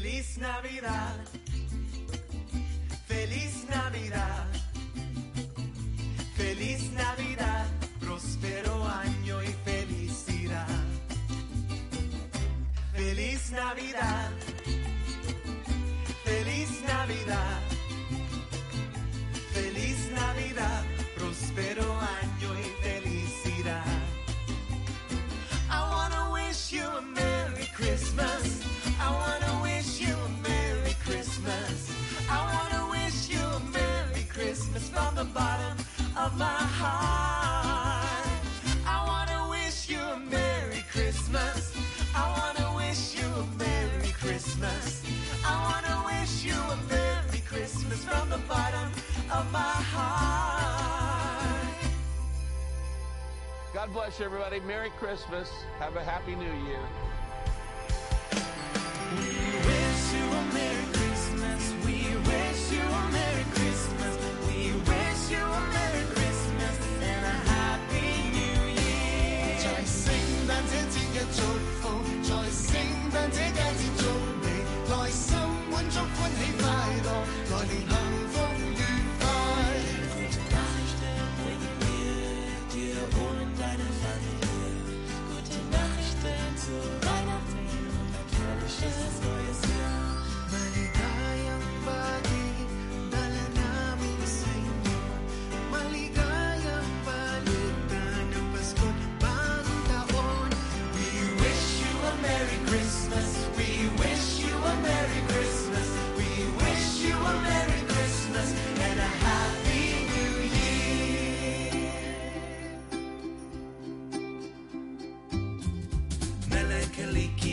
Feliz Navidad. Feliz Navidad. Feliz Navidad. Everybody. Merry Christmas. Have a happy new year. Mele Kalikimaka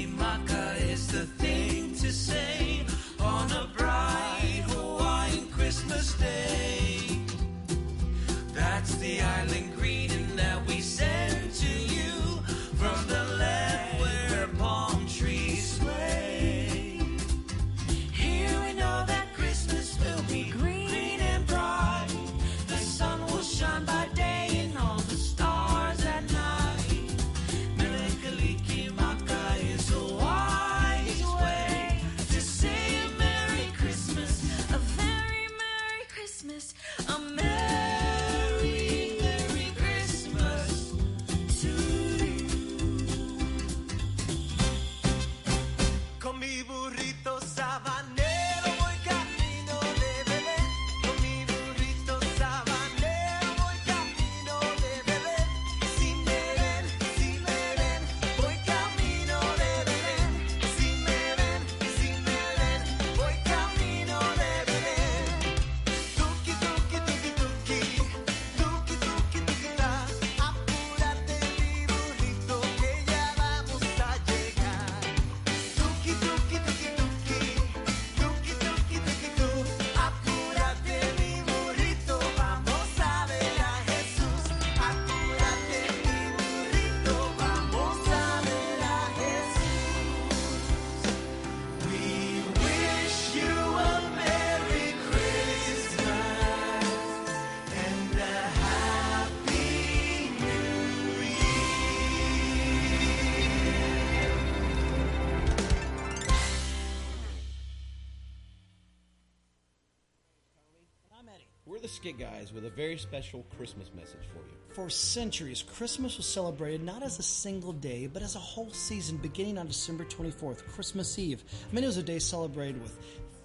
We're the Skit Guys with a very special Christmas message for you. For centuries, Christmas was celebrated not as a single day, but as a whole season beginning on December 24th, Christmas Eve. I mean, it was a day celebrated with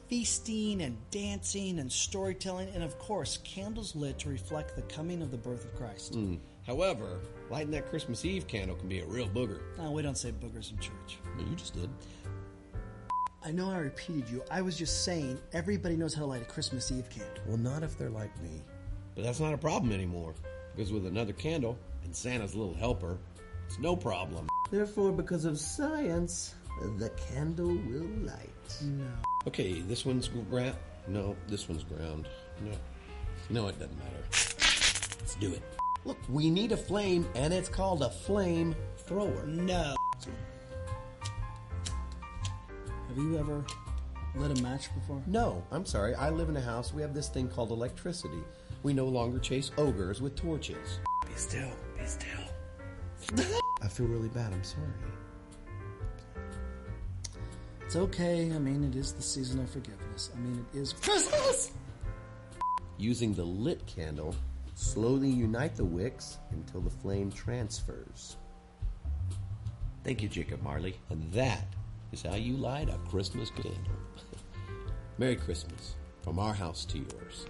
feasting and dancing and storytelling, and of course, candles lit to reflect the coming of the birth of Christ. Mm. However, lighting that Christmas Eve candle can be a real booger. No, we don't say boogers in church. But you just did. I know I repeated you. I was just saying everybody knows how to light a Christmas Eve candle. Well, not if they're like me. But that's not a problem anymore. Because with another candle and Santa's little helper, it's no problem. Therefore, because of science, the candle will light. No. Okay, this one's ground. No, this one's ground. No. No, it doesn't matter. Let's do it. Look, we need a flame, and it's called a flame thrower. No. Have you ever lit a match before? No, I'm sorry. I live in a house. We have this thing called electricity. We no longer chase ogres with torches. Be still. Be still. I feel really bad. I'm sorry. It's okay. I mean, it is the season of forgiveness. I mean, it is Christmas! Using the lit candle, slowly unite the wicks until the flame transfers. Thank you, Jacob Marley. And that is how you light a Christmas candle. Merry Christmas from our house to yours.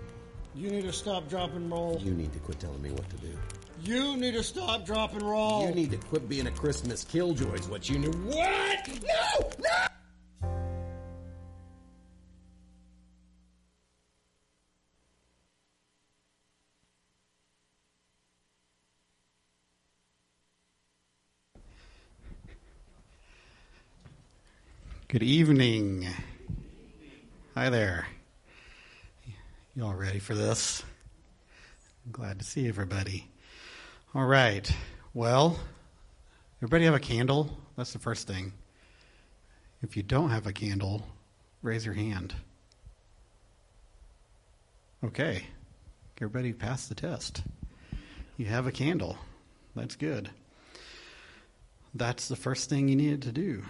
You need to stop, drop, and roll. You need to quit telling me what to do. You need to stop, drop, and roll. You need to quit being a Christmas killjoy, is what you need. What? No! No! Good evening. Hi there. You all ready for this? I'm glad to see everybody. All right. Well, everybody have a candle? That's the first thing. If you don't have a candle, raise your hand. Okay. Everybody passed the test. You have a candle. That's good. That's the first thing you needed to do.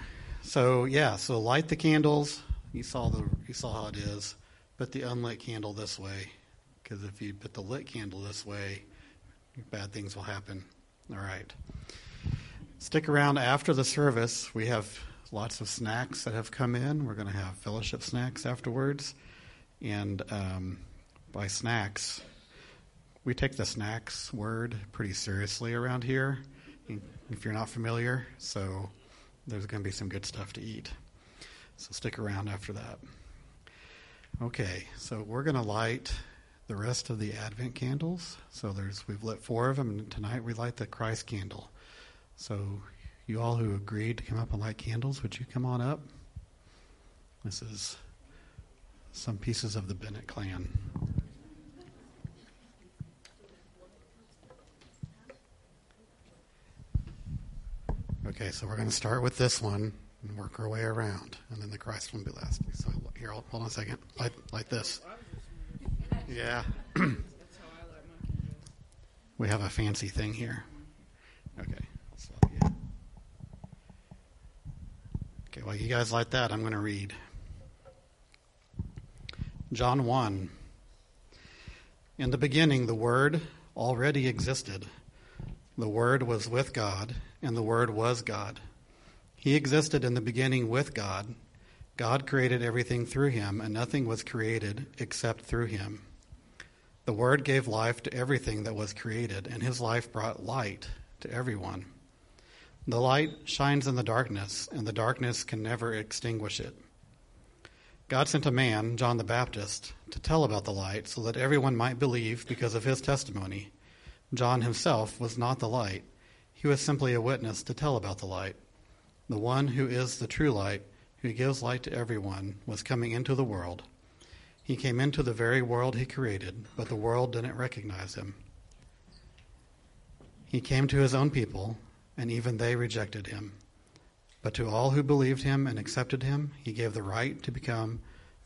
So yeah, so light the candles. You saw the you saw how it is. Put the unlit candle this way, because if you put the lit candle this way, bad things will happen. All right. Stick around after the service. We have lots of snacks that have come in. We're going to have fellowship snacks afterwards, and um, by snacks, we take the snacks word pretty seriously around here. If you're not familiar, so there's going to be some good stuff to eat. So stick around after that. Okay, so we're going to light the rest of the Advent candles. So there's we've lit four of them, and tonight we light the Christ candle. So you all who agreed to come up and light candles, would you come on up? This is some pieces of the Bennett clan. Okay, so we're going to start with this one and work our way around, and then the Christ one will be last. So here, hold on a second. Like this. Yeah. we have a fancy thing here. Okay. Okay. While you guys like that, I'm going to read John one. In the beginning, the Word already existed. The Word was with God, and the Word was God. He existed in the beginning with God. God created everything through him, and nothing was created except through him. The Word gave life to everything that was created, and his life brought light to everyone. The light shines in the darkness, and the darkness can never extinguish it. God sent a man, John the Baptist, to tell about the light so that everyone might believe because of his testimony. John himself was not the light, he was simply a witness to tell about the light. The one who is the true light, who gives light to everyone, was coming into the world. He came into the very world he created, but the world didn't recognize him. He came to his own people, and even they rejected him. But to all who believed him and accepted him, he gave the right to become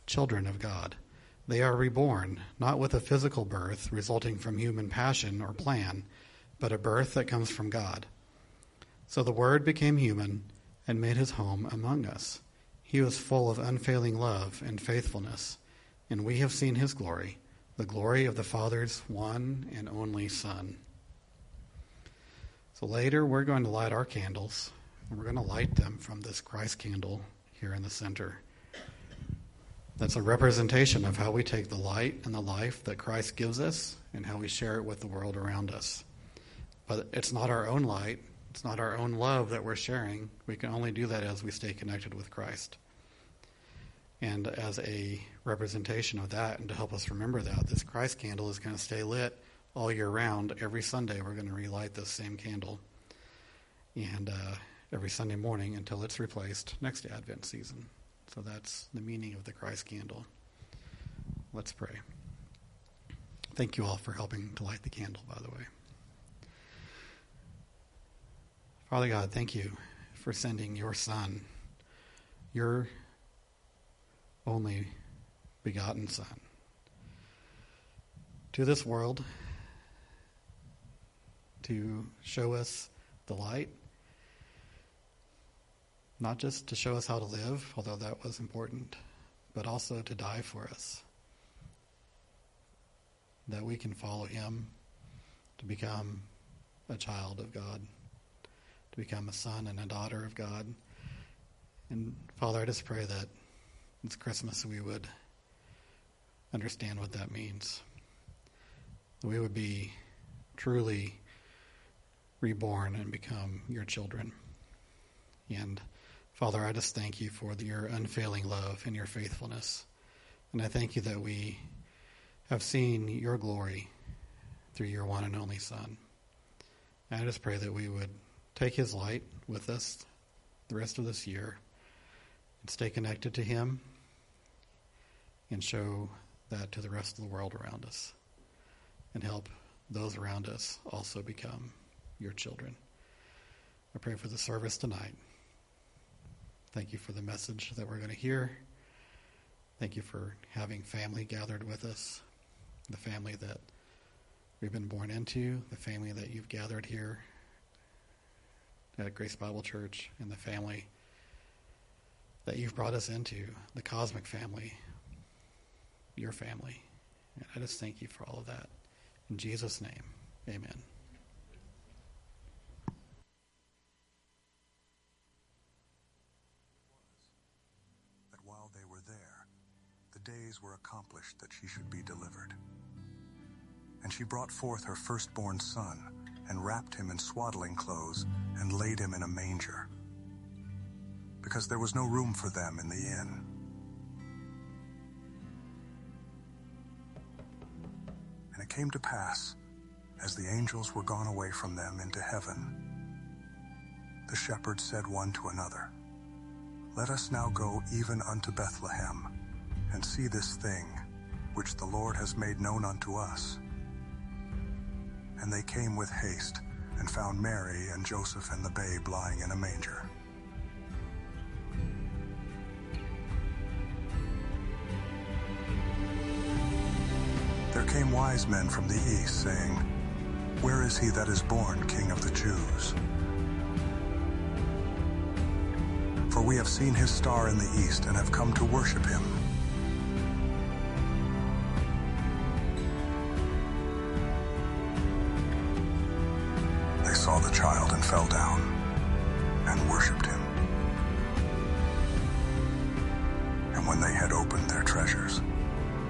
children of God. They are reborn, not with a physical birth resulting from human passion or plan, but a birth that comes from God. So the Word became human and made his home among us. He was full of unfailing love and faithfulness, and we have seen his glory, the glory of the Father's one and only Son. So later we're going to light our candles, and we're going to light them from this Christ candle here in the center. That's a representation of how we take the light and the life that Christ gives us and how we share it with the world around us. But it's not our own light, it's not our own love that we're sharing. We can only do that as we stay connected with Christ. And as a representation of that, and to help us remember that, this Christ candle is going to stay lit all year round. Every Sunday, we're going to relight this same candle. And uh, every Sunday morning until it's replaced next Advent season. So that's the meaning of the Christ candle. Let's pray. Thank you all for helping to light the candle, by the way. Father God, thank you for sending your Son, your only begotten Son, to this world to show us the light not just to show us how to live, although that was important, but also to die for us. That we can follow him to become a child of God, to become a son and a daughter of God. And Father, I just pray that it's Christmas we would understand what that means. We would be truly reborn and become your children. And Father, I just thank you for your unfailing love and your faithfulness. And I thank you that we have seen your glory through your one and only Son. And I just pray that we would take his light with us the rest of this year and stay connected to him and show that to the rest of the world around us and help those around us also become your children. I pray for the service tonight. Thank you for the message that we're going to hear. Thank you for having family gathered with us, the family that we've been born into, the family that you've gathered here at Grace Bible Church, and the family that you've brought us into, the cosmic family, your family. And I just thank you for all of that. In Jesus' name, amen. that while they were there, the days were accomplished that she should be delivered. And she brought forth her firstborn son, and wrapped him in swaddling clothes, and laid him in a manger, because there was no room for them in the inn. And it came to pass, as the angels were gone away from them into heaven, the shepherds said one to another, let us now go even unto Bethlehem, and see this thing which the Lord has made known unto us. And they came with haste, and found Mary and Joseph and the babe lying in a manger. There came wise men from the east, saying, Where is he that is born King of the Jews? For we have seen his star in the east and have come to worship him. Fell down and worshipped him. And when they had opened their treasures,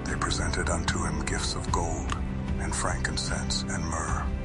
they presented unto him gifts of gold and frankincense and myrrh.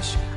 In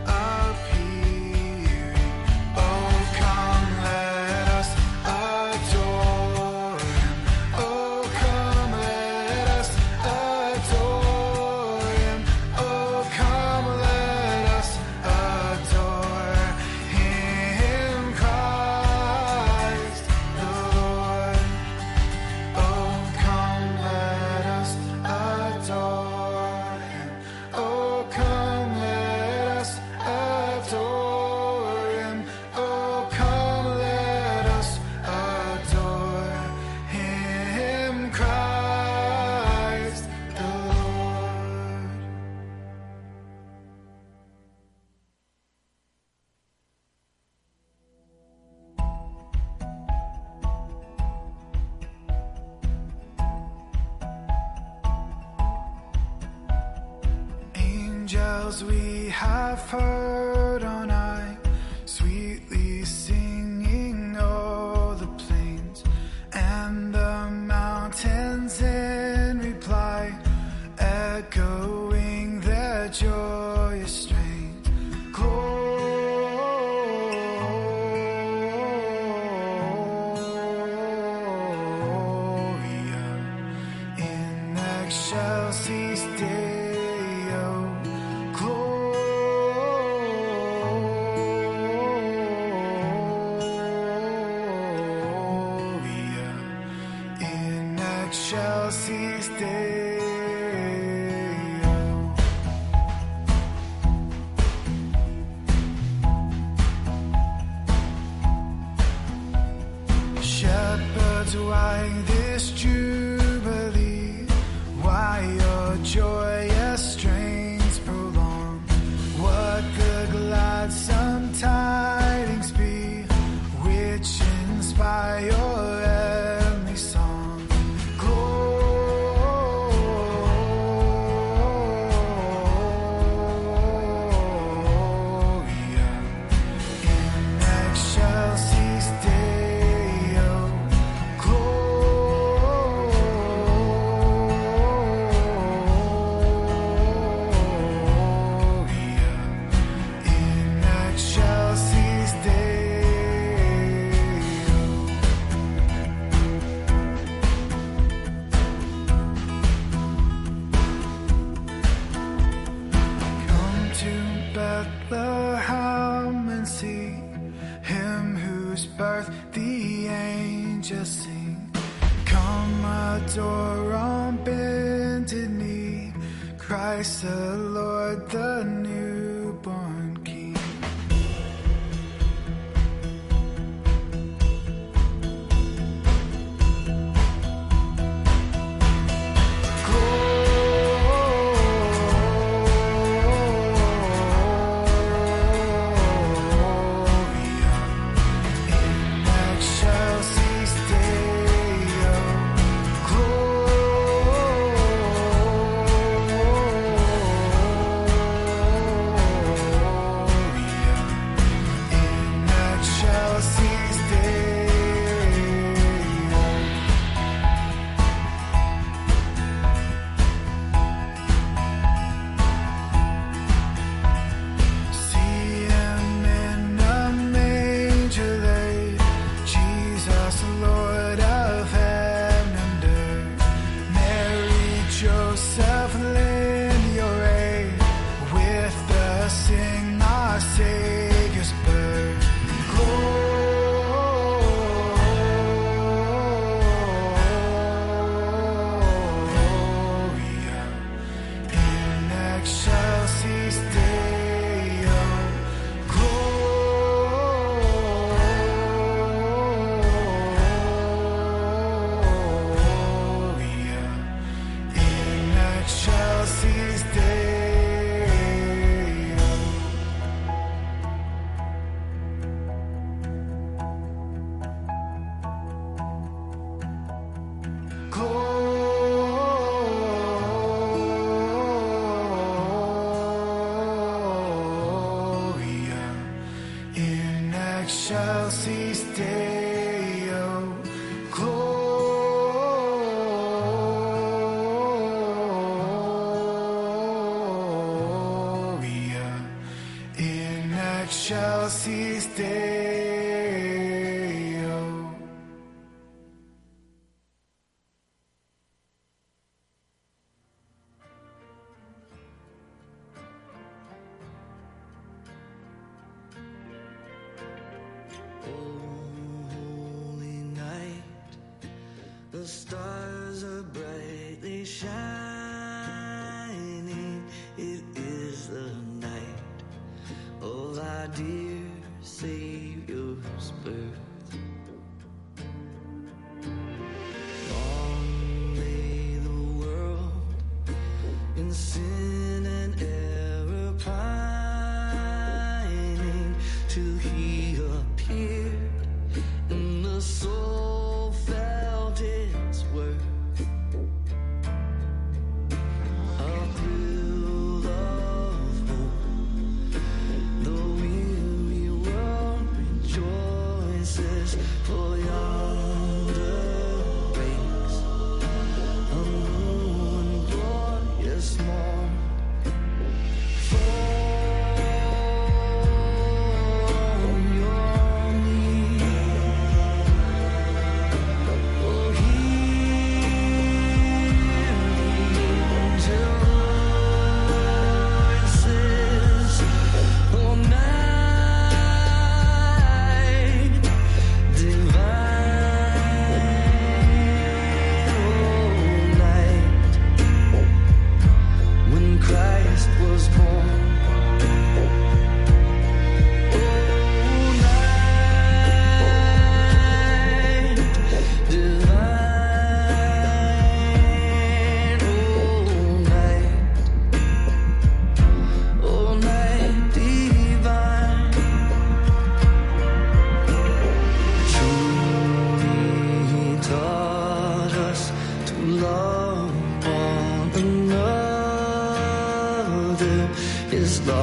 why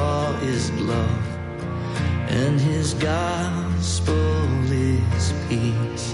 law is love, and his gospel is peace.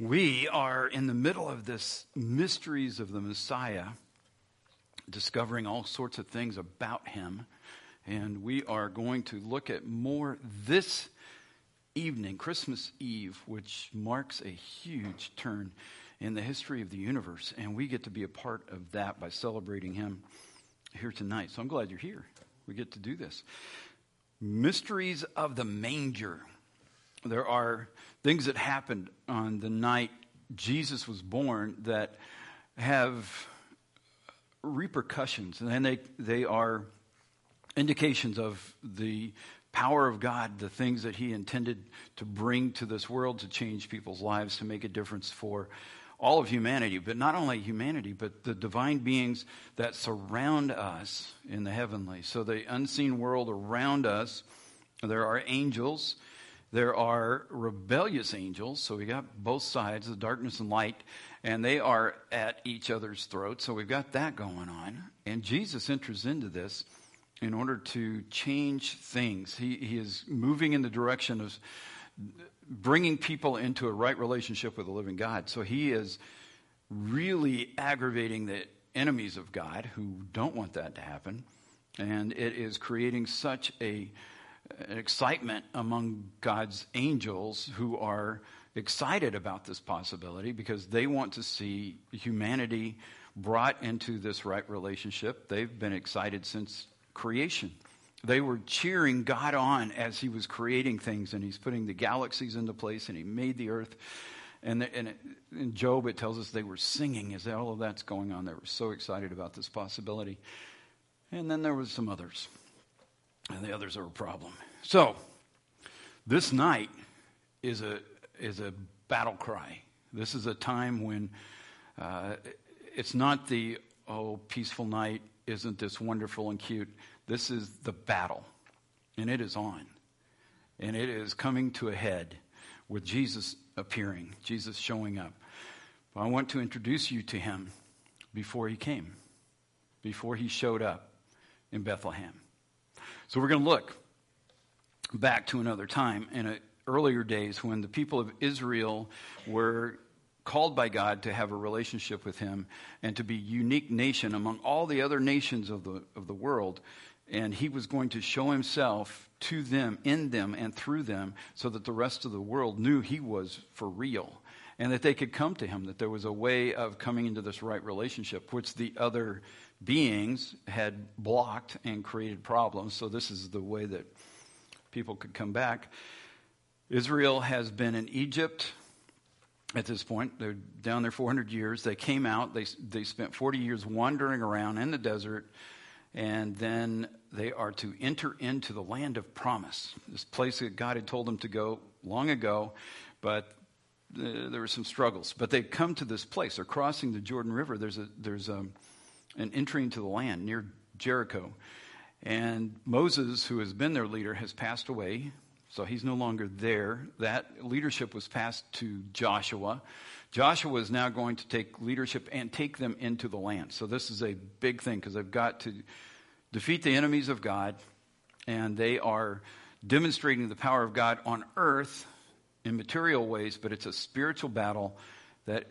We are in the middle of this mysteries of the Messiah, discovering all sorts of things about him. And we are going to look at more this evening, Christmas Eve, which marks a huge turn in the history of the universe. And we get to be a part of that by celebrating him here tonight. So I'm glad you're here. We get to do this. Mysteries of the manger. There are things that happened on the night Jesus was born that have repercussions, and they, they are indications of the power of God, the things that He intended to bring to this world to change people's lives, to make a difference for all of humanity, but not only humanity, but the divine beings that surround us in the heavenly. So, the unseen world around us, there are angels there are rebellious angels, so we got both sides, the darkness and light, and they are at each other's throats. So we've got that going on. And Jesus enters into this in order to change things. He, he is moving in the direction of bringing people into a right relationship with the living God. So he is really aggravating the enemies of God who don't want that to happen. And it is creating such a excitement among God's angels who are excited about this possibility because they want to see humanity brought into this right relationship. They've been excited since creation. They were cheering God on as He was creating things, and He's putting the galaxies into place, and He made the earth. And, in Job, it tells us they were singing as all of that's going on. They were so excited about this possibility. And then there was some others and the others are a problem. So, this night is a, is a battle cry. This is a time when uh, it's not the, oh, peaceful night, isn't this wonderful and cute? This is the battle, and it is on. And it is coming to a head with Jesus appearing, Jesus showing up. I want to introduce you to him before he came, before he showed up in Bethlehem. So we're going to look back to another time in a, earlier days when the people of Israel were called by God to have a relationship with Him and to be unique nation among all the other nations of the of the world. And He was going to show Himself to them, in them, and through them, so that the rest of the world knew He was for real and that they could come to him, that there was a way of coming into this right relationship, which the other beings had blocked and created problems. So, this is the way that people could come back. Israel has been in Egypt at this point. They're down there 400 years. They came out, they, they spent 40 years wandering around in the desert, and then they are to enter into the land of promise, this place that God had told them to go long ago, but uh, there were some struggles. But they come to this place. They're crossing the Jordan River. There's, a, there's a, an entering into the land near Jericho. And Moses, who has been their leader, has passed away. So he's no longer there. That leadership was passed to Joshua. Joshua is now going to take leadership and take them into the land. So this is a big thing because they've got to defeat the enemies of God, and they are demonstrating the power of God on earth in material ways, but it's a spiritual battle that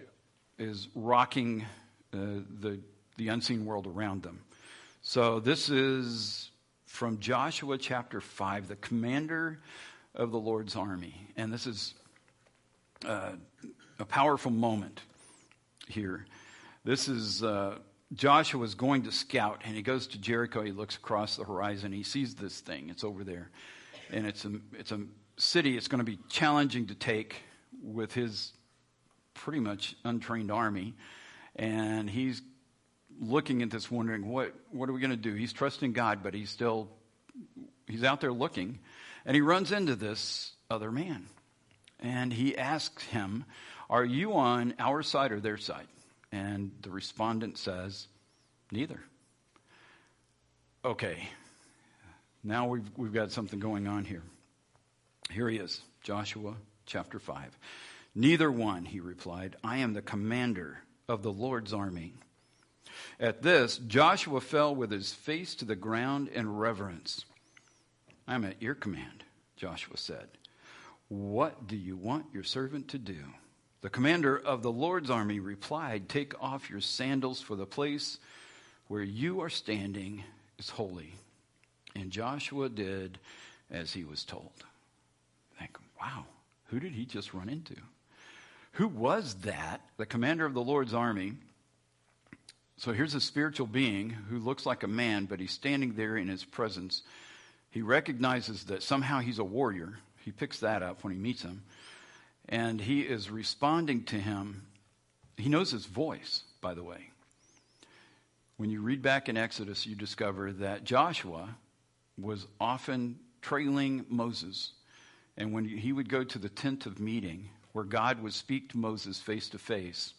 is rocking uh, the, the unseen world around them. So this is from Joshua chapter 5, the commander of the Lord's army. And this is uh, a powerful moment here. This is uh, is going to scout, and he goes to Jericho. He looks across the horizon. He sees this thing. It's over there, and it's a it's a city it's going to be challenging to take with his pretty much untrained army. And he's looking at this, wondering, what, what are we going to do? He's trusting God, but he's still, he's out there looking. And he runs into this other man. And he asks him, Are you on our side or their side? And the respondent says, Neither. Okay, now we've, we've got something going on here. Here he is, Joshua chapter 5. Neither one, he replied. I am the commander of the Lord's army. At this, Joshua fell with his face to the ground in reverence. I'm at your command, Joshua said. What do you want your servant to do? The commander of the Lord's army replied, Take off your sandals, for the place where you are standing is holy. And Joshua did as he was told. Think, wow, who did he just run into? Who was that? The commander of the Lord's army. So here's a spiritual being who looks like a man, but he's standing there in his presence. He recognizes that somehow he's a warrior. He picks that up when he meets him and he is responding to him. He knows his voice, by the way. When you read back in Exodus, you discover that Joshua was often trailing Moses. And when he would go to the tent of meeting, where God would speak to Moses face to face,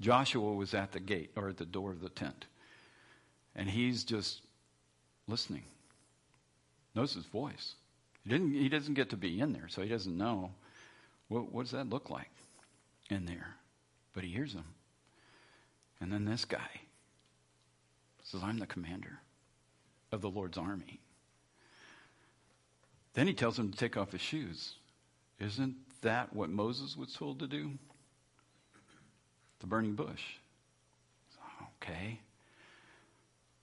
Joshua was at the gate or at the door of the tent. And he's just listening, knows his voice. He, didn't, he doesn't get to be in there, so he doesn't know what, what does that look like in there? But he hears them. And then this guy says, I'm the commander of the Lord's army. Then he tells him to take off his shoes. Isn't that what Moses was told to do? The burning bush. Okay.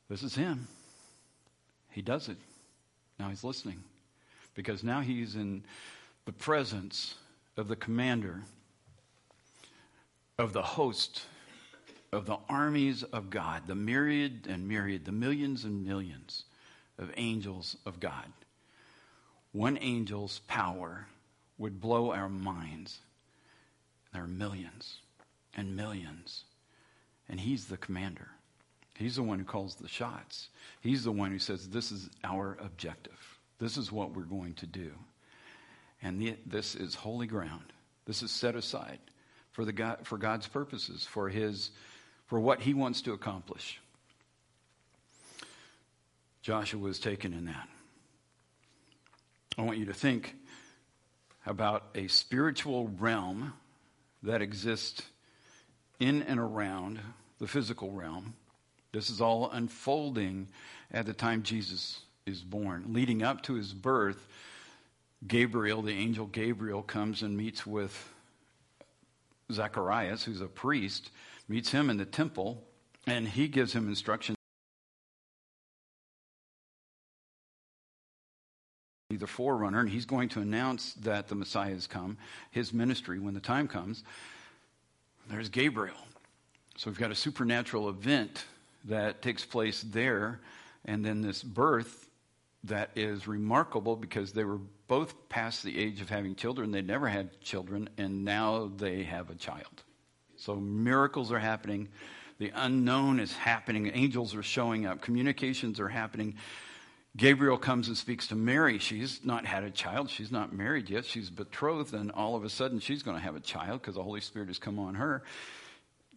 This is him. He does it. Now he's listening. Because now he's in the presence of the commander of the host of the armies of God, the myriad and myriad, the millions and millions of angels of God. One angel's power would blow our minds. There are millions and millions. And he's the commander. He's the one who calls the shots. He's the one who says, This is our objective. This is what we're going to do. And the, this is holy ground. This is set aside for, the God, for God's purposes, for, his, for what he wants to accomplish. Joshua was taken in that. I want you to think about a spiritual realm that exists in and around the physical realm. This is all unfolding at the time Jesus is born. Leading up to his birth, Gabriel, the angel Gabriel, comes and meets with Zacharias, who's a priest, meets him in the temple, and he gives him instructions. the forerunner, and he's going to announce that the Messiah has come, his ministry, when the time comes. There's Gabriel. So we've got a supernatural event that takes place there, and then this birth that is remarkable because they were both past the age of having children. They never had children, and now they have a child. So miracles are happening. The unknown is happening. Angels are showing up. Communications are happening. Gabriel comes and speaks to Mary. She's not had a child. She's not married yet. She's betrothed, and all of a sudden she's going to have a child because the Holy Spirit has come on her.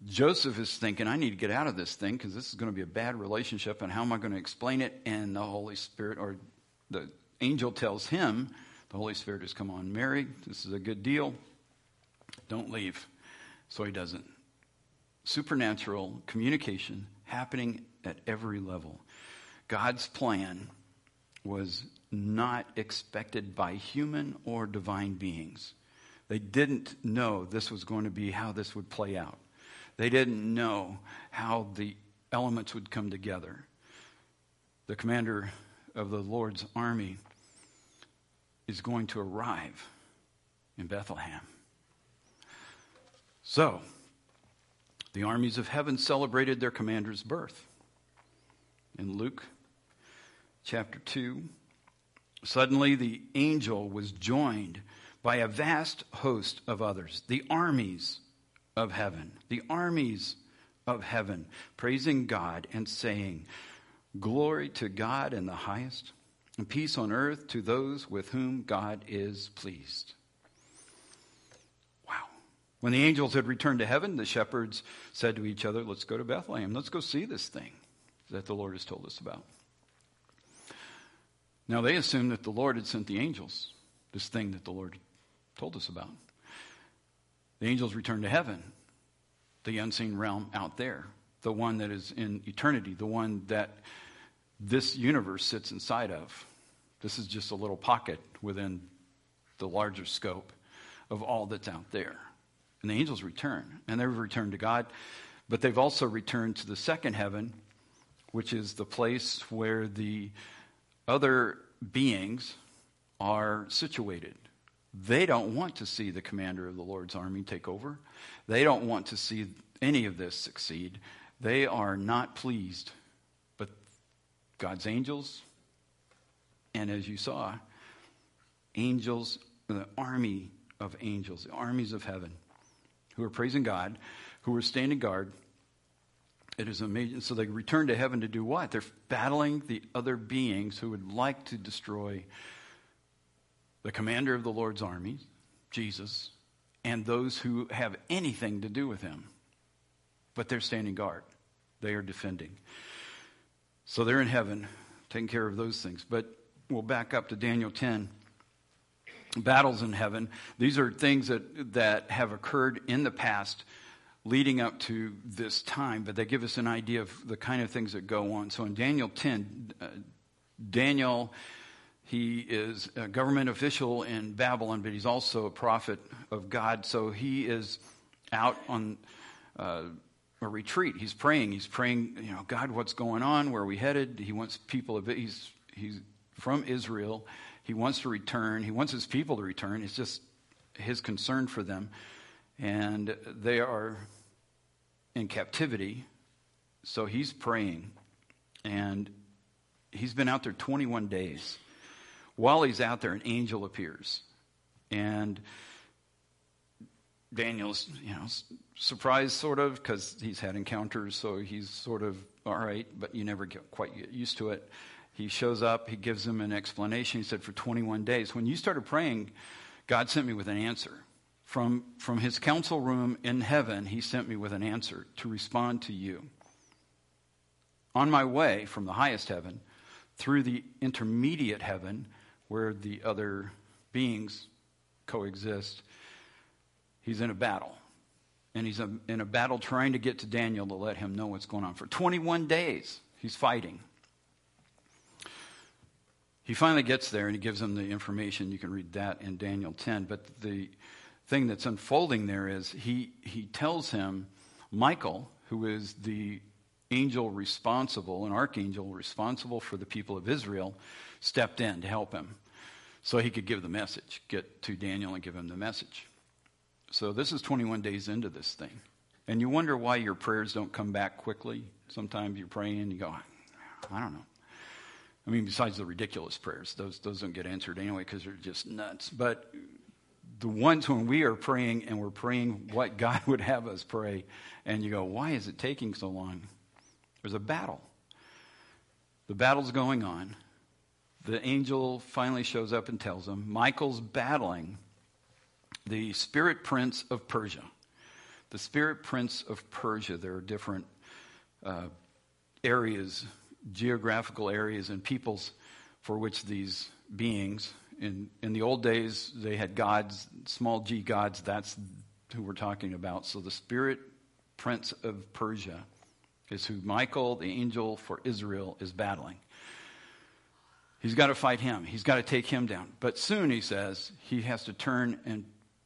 Joseph is thinking, I need to get out of this thing because this is going to be a bad relationship, and how am I going to explain it? And the Holy Spirit, or the angel tells him, the Holy Spirit has come on Mary. This is a good deal. Don't leave. So he doesn't. Supernatural communication happening at every level. God's plan was not expected by human or divine beings. They didn't know this was going to be how this would play out. They didn't know how the elements would come together. The commander of the Lord's army is going to arrive in Bethlehem. So, the armies of heaven celebrated their commander's birth. In Luke chapter 2, suddenly the angel was joined by a vast host of others, the armies of heaven, the armies of heaven, praising God and saying, Glory to God in the highest, and peace on earth to those with whom God is pleased. Wow. When the angels had returned to heaven, the shepherds said to each other, Let's go to Bethlehem. Let's go see this thing that the Lord has told us about. Now, they assumed that the Lord had sent the angels, this thing that the Lord told us about. The angels return to heaven, the unseen realm out there, the one that is in eternity, the one that this universe sits inside of. This is just a little pocket within the larger scope of all that's out there. And the angels return, and they've returned to God, but they've also returned to the second heaven, which is the place where the other beings are situated. They don't want to see the commander of the Lord's army take over. They don't want to see any of this succeed. They are not pleased. But God's angels, and as you saw, angels, the army of angels, the armies of heaven, who are praising God, who are standing guard. It is amazing. So they return to heaven to do what? They're battling the other beings who would like to destroy the commander of the Lord's army, Jesus, and those who have anything to do with him. But they're standing guard, they are defending. So they're in heaven, taking care of those things. But we'll back up to Daniel 10 battles in heaven. These are things that, that have occurred in the past leading up to this time, but they give us an idea of the kind of things that go on. So in Daniel 10, uh, Daniel, he is a government official in Babylon, but he's also a prophet of God. So he is out on uh, a retreat. He's praying. He's praying, you know, God, what's going on? Where are we headed? He wants people he's he's from Israel. He wants to return. He wants his people to return. It's just his concern for them. And they are in captivity. So he's praying. And he's been out there 21 days. While he's out there, an angel appears. And Daniel's, you know, surprised sort of because he's had encounters, so he's sort of all right, but you never get quite get used to it. He shows up, he gives him an explanation. He said, For 21 days. When you started praying, God sent me with an answer. From, from his council room in heaven, he sent me with an answer to respond to you. On my way from the highest heaven through the intermediate heaven, where the other beings coexist, he's in a battle. And he's in a battle trying to get to Daniel to let him know what's going on. For 21 days, he's fighting. He finally gets there and he gives him the information. You can read that in Daniel 10. But the thing that's unfolding there is he, he tells him, Michael, who is the angel responsible, an archangel responsible for the people of Israel, stepped in to help him so he could give the message, get to Daniel and give him the message. So this is 21 days into this thing. And you wonder why your prayers don't come back quickly. Sometimes you're praying and you go, I don't know. I mean, besides the ridiculous prayers, those, those don't get answered anyway because they're just nuts. But the ones when we are praying and we're praying what God would have us pray, and you go, why is it taking so long? There's a battle. The battle's going on. The angel finally shows up and tells him Michael's battling the spirit prince of Persia. The spirit prince of Persia, there are different uh, areas geographical areas and peoples for which these beings, in, in the old days, they had gods, small g gods, that's who we're talking about. So the spirit prince of Persia is who Michael, the angel for Israel, is battling. He's got to fight him. He's got to take him down. But soon, he says, he has to turn and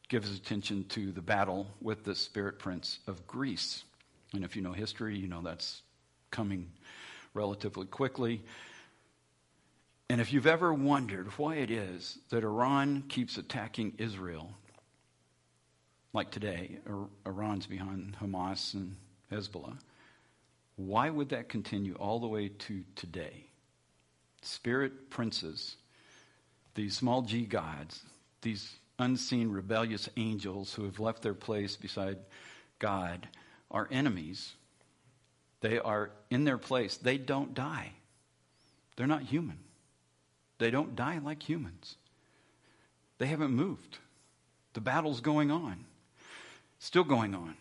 give his attention to the battle with the spirit prince of Greece. And if you know history, you know that's coming relatively quickly. And if you've ever wondered why it is that Iran keeps attacking Israel, like today, Iran's behind Hamas and Hezbollah, why would that continue all the way to today? Spirit princes, these small g gods, these unseen rebellious angels who have left their place beside God, are enemies they are in their place. They don't die. They're not human. They don't die like humans. They haven't moved. The battle's going on, still going on.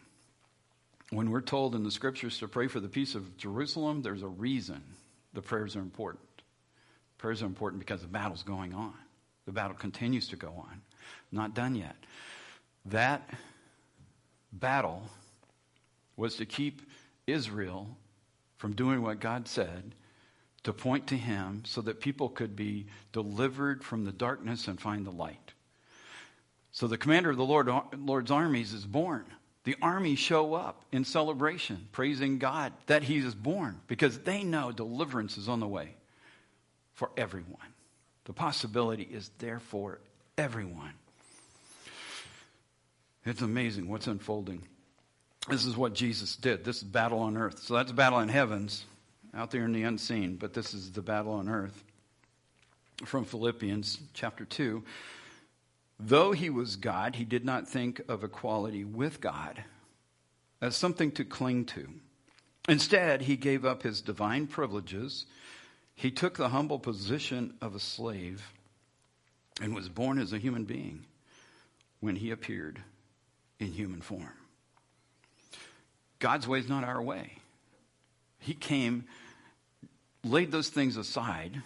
When we're told in the scriptures to pray for the peace of Jerusalem, there's a reason the prayers are important. Prayers are important because the battle's going on. The battle continues to go on. Not done yet. That battle was to keep Israel from doing what God said to point to Him so that people could be delivered from the darkness and find the light. So the commander of the Lord, Lord's armies is born. The army show up in celebration, praising God that he is born because they know deliverance is on the way for everyone. The possibility is there for everyone. It's amazing what's unfolding. This is what Jesus did. This is battle on earth. So that's battle in heavens, out there in the unseen, but this is the battle on earth. From Philippians chapter 2. Though he was God, he did not think of equality with God as something to cling to. Instead, he gave up his divine privileges. He took the humble position of a slave and was born as a human being when he appeared in human form. God's way is not our way. He came, laid those things aside.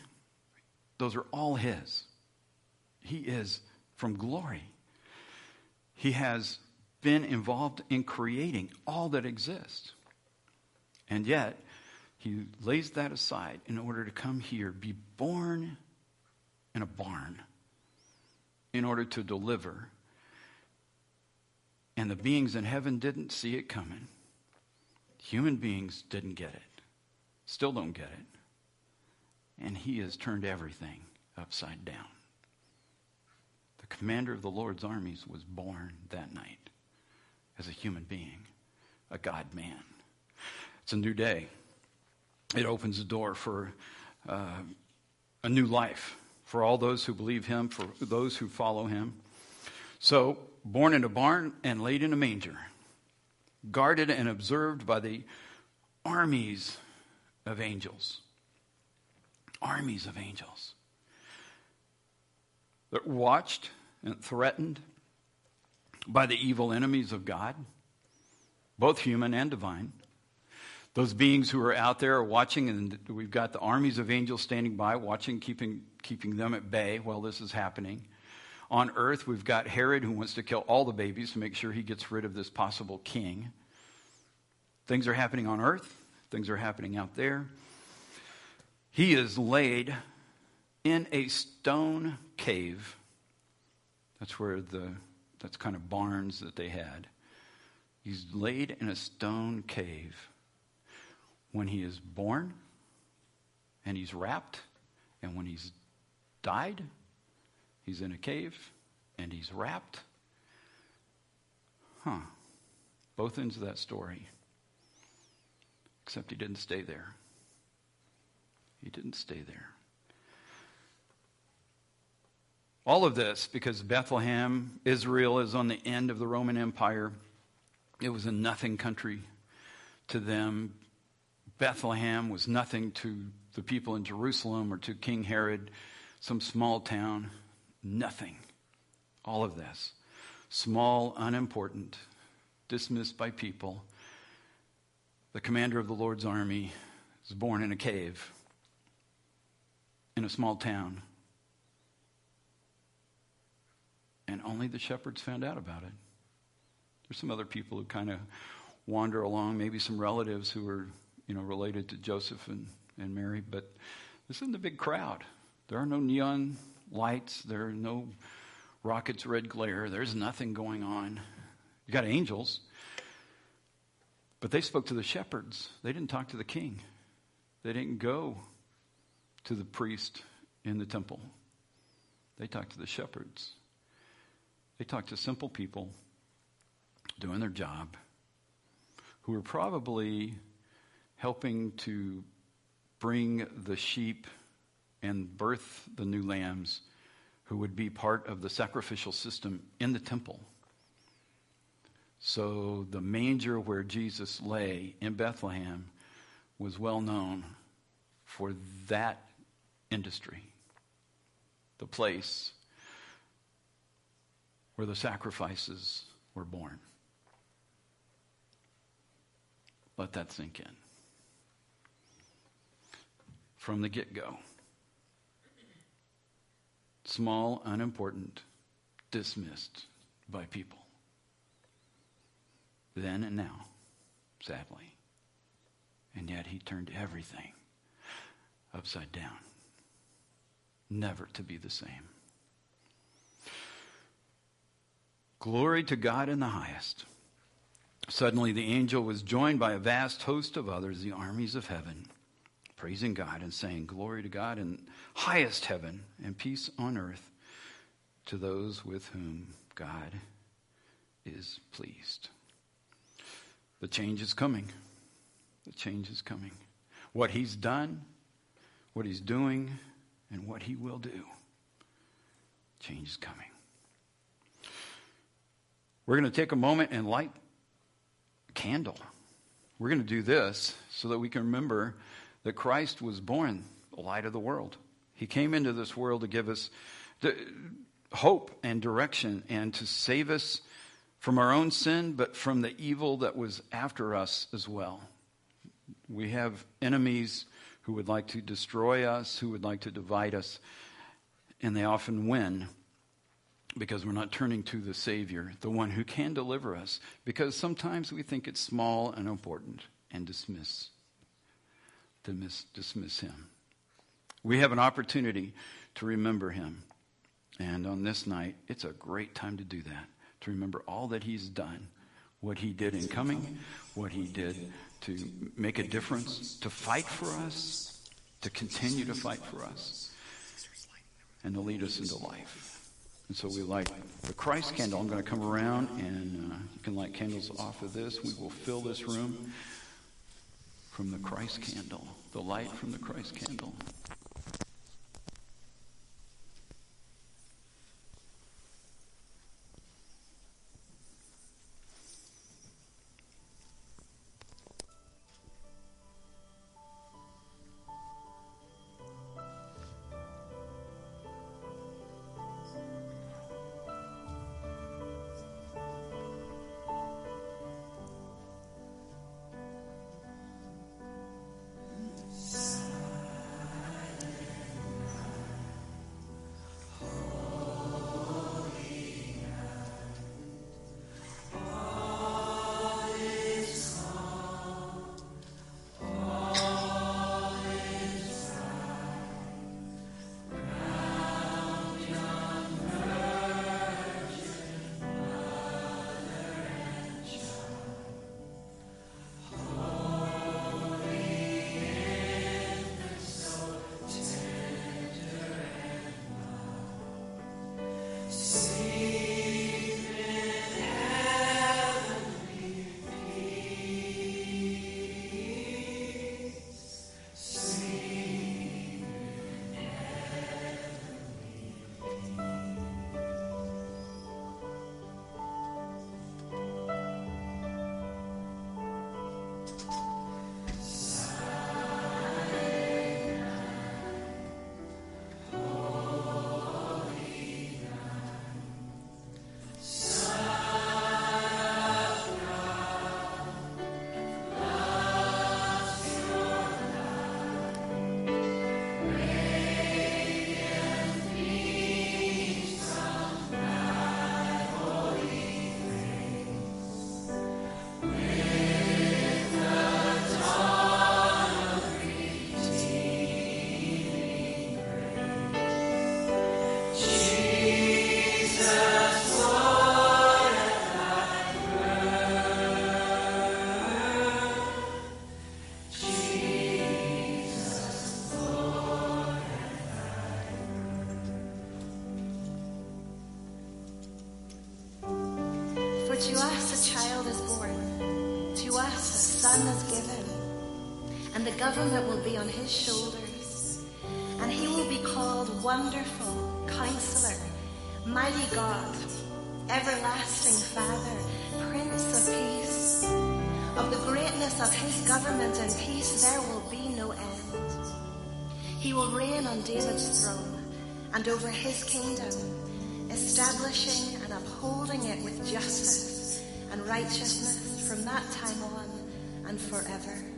Those are all His. He is from glory. He has been involved in creating all that exists. And yet, He lays that aside in order to come here, be born in a barn, in order to deliver. And the beings in heaven didn't see it coming. Human beings didn't get it, still don't get it. And he has turned everything upside down. The commander of the Lord's armies was born that night as a human being, a God man. It's a new day. It opens the door for uh, a new life for all those who believe him, for those who follow him. So, born in a barn and laid in a manger guarded and observed by the armies of angels. Armies of angels that watched and threatened by the evil enemies of God, both human and divine. Those beings who are out there are watching, and we've got the armies of angels standing by, watching, keeping, keeping them at bay while this is happening. On earth, we've got Herod who wants to kill all the babies to make sure he gets rid of this possible king. Things are happening on earth, things are happening out there. He is laid in a stone cave. That's where the, that's kind of barns that they had. He's laid in a stone cave when he is born and he's wrapped, and when he's died, he's in a cave and he's wrapped. Huh. Both ends of that story. Except he didn't stay there. He didn't stay there. All of this because Bethlehem, Israel, is on the end of the Roman Empire. It was a nothing country to them. Bethlehem was nothing to the people in Jerusalem or to King Herod, some small town. Nothing. All of this. Small, unimportant, dismissed by people the commander of the Lord's army was born in a cave in a small town. And only the shepherds found out about it. There's some other people who kind of wander along, maybe some relatives who are, you know, related to Joseph and, and Mary, but this isn't a big crowd. There are no neon lights, there are no rockets' red glare, there's nothing going on. You got angels. But they spoke to the shepherds. They didn't talk to the king. They didn't go to the priest in the temple. They talked to the shepherds. They talked to simple people doing their job who were probably helping to bring the sheep and birth the new lambs who would be part of the sacrificial system in the temple. So the manger where Jesus lay in Bethlehem was well known for that industry, the place where the sacrifices were born. Let that sink in. From the get go. Small, unimportant, dismissed by people then and now, sadly. And yet he turned everything upside down, never to be the same. Glory to God in the highest. Suddenly the angel was joined by a vast host of others, the armies of heaven, praising God and saying, Glory to God in highest heaven and peace on earth to those with whom God is pleased. The change is coming. The change is coming. What he's done, what he's doing, and what he will do. Change is coming. We're going to take a moment and light a candle. We're going to do this so that we can remember that Christ was born the light of the world. He came into this world to give us hope and direction and to save us from our own sin, but from the evil that was after us as well. We have enemies who would like to destroy us, who would like to divide us, and they often win because we're not turning to the Savior, the one who can deliver us, because sometimes we think it's small and important and dismiss, dismiss, dismiss Him. We have an opportunity to remember Him. And on this night, it's a great time to do that, to remember all that He's done, what He did in coming, what He did to make a difference, to fight for us, to continue to fight for us, and to lead us into life. And so we light the Christ candle. I'm going to come around and uh, you can light candles off of this. We will fill this room from the Christ candle, the light from the Christ candle. Reign on David's throne and over his kingdom, establishing and upholding it with justice and righteousness from that time on and forever.